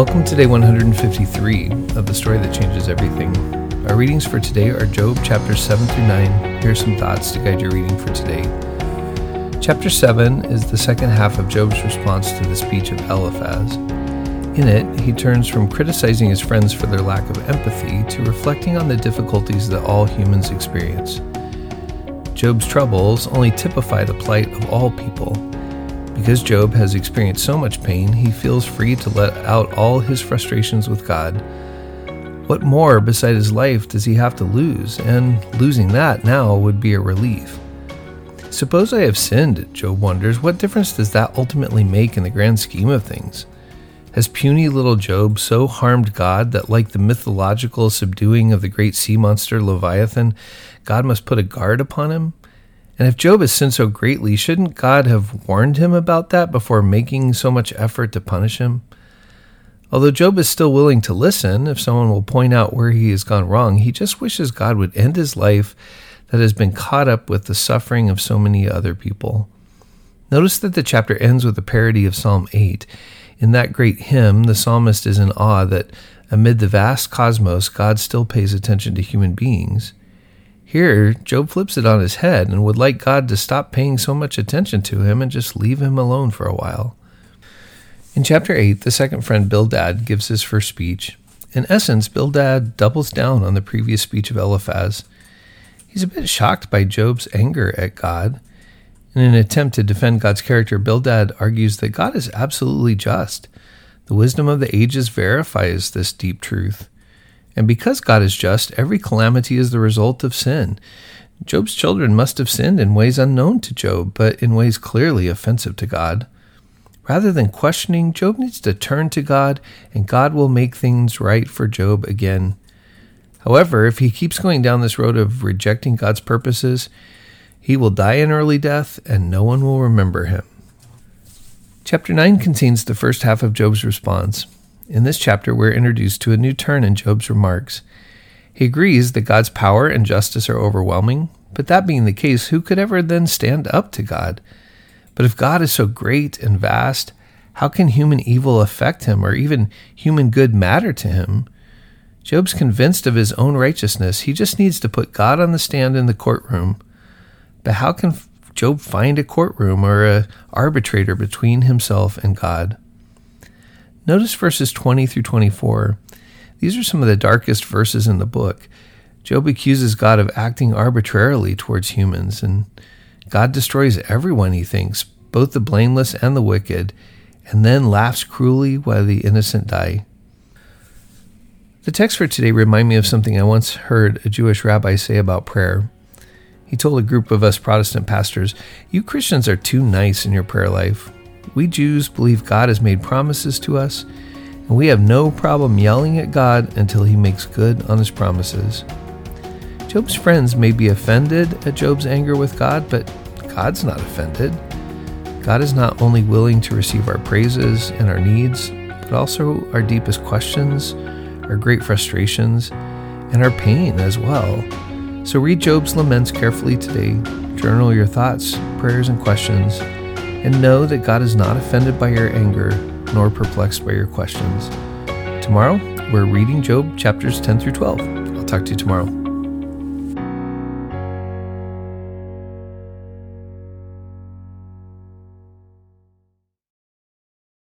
Welcome to day 153 of the story that changes everything. Our readings for today are Job chapters 7 through 9. Here are some thoughts to guide your reading for today. Chapter 7 is the second half of Job's response to the speech of Eliphaz. In it, he turns from criticizing his friends for their lack of empathy to reflecting on the difficulties that all humans experience. Job's troubles only typify the plight of all people. Because Job has experienced so much pain, he feels free to let out all his frustrations with God. What more beside his life does he have to lose? And losing that now would be a relief. Suppose I have sinned, Job wonders. What difference does that ultimately make in the grand scheme of things? Has puny little Job so harmed God that, like the mythological subduing of the great sea monster Leviathan, God must put a guard upon him? And if Job has sinned so greatly, shouldn't God have warned him about that before making so much effort to punish him? Although Job is still willing to listen if someone will point out where he has gone wrong, he just wishes God would end his life that has been caught up with the suffering of so many other people. Notice that the chapter ends with a parody of Psalm 8. In that great hymn, the psalmist is in awe that amid the vast cosmos, God still pays attention to human beings. Here, Job flips it on his head and would like God to stop paying so much attention to him and just leave him alone for a while. In chapter 8, the second friend Bildad gives his first speech. In essence, Bildad doubles down on the previous speech of Eliphaz. He's a bit shocked by Job's anger at God. In an attempt to defend God's character, Bildad argues that God is absolutely just. The wisdom of the ages verifies this deep truth. And because God is just, every calamity is the result of sin. Job's children must have sinned in ways unknown to Job, but in ways clearly offensive to God. Rather than questioning, Job needs to turn to God, and God will make things right for Job again. However, if he keeps going down this road of rejecting God's purposes, he will die an early death, and no one will remember him. Chapter 9 contains the first half of Job's response. In this chapter, we're introduced to a new turn in Job's remarks. He agrees that God's power and justice are overwhelming, but that being the case, who could ever then stand up to God? But if God is so great and vast, how can human evil affect him or even human good matter to him? Job's convinced of his own righteousness. He just needs to put God on the stand in the courtroom. But how can Job find a courtroom or a arbitrator between himself and God? Notice verses 20 through 24. These are some of the darkest verses in the book. Job accuses God of acting arbitrarily towards humans, and God destroys everyone, he thinks, both the blameless and the wicked, and then laughs cruelly while the innocent die. The text for today remind me of something I once heard a Jewish rabbi say about prayer. He told a group of us Protestant pastors, You Christians are too nice in your prayer life. We Jews believe God has made promises to us, and we have no problem yelling at God until he makes good on his promises. Job's friends may be offended at Job's anger with God, but God's not offended. God is not only willing to receive our praises and our needs, but also our deepest questions, our great frustrations, and our pain as well. So read Job's laments carefully today. Journal your thoughts, prayers, and questions and know that God is not offended by your anger nor perplexed by your questions. Tomorrow, we're reading Job chapters 10 through 12. I'll talk to you tomorrow.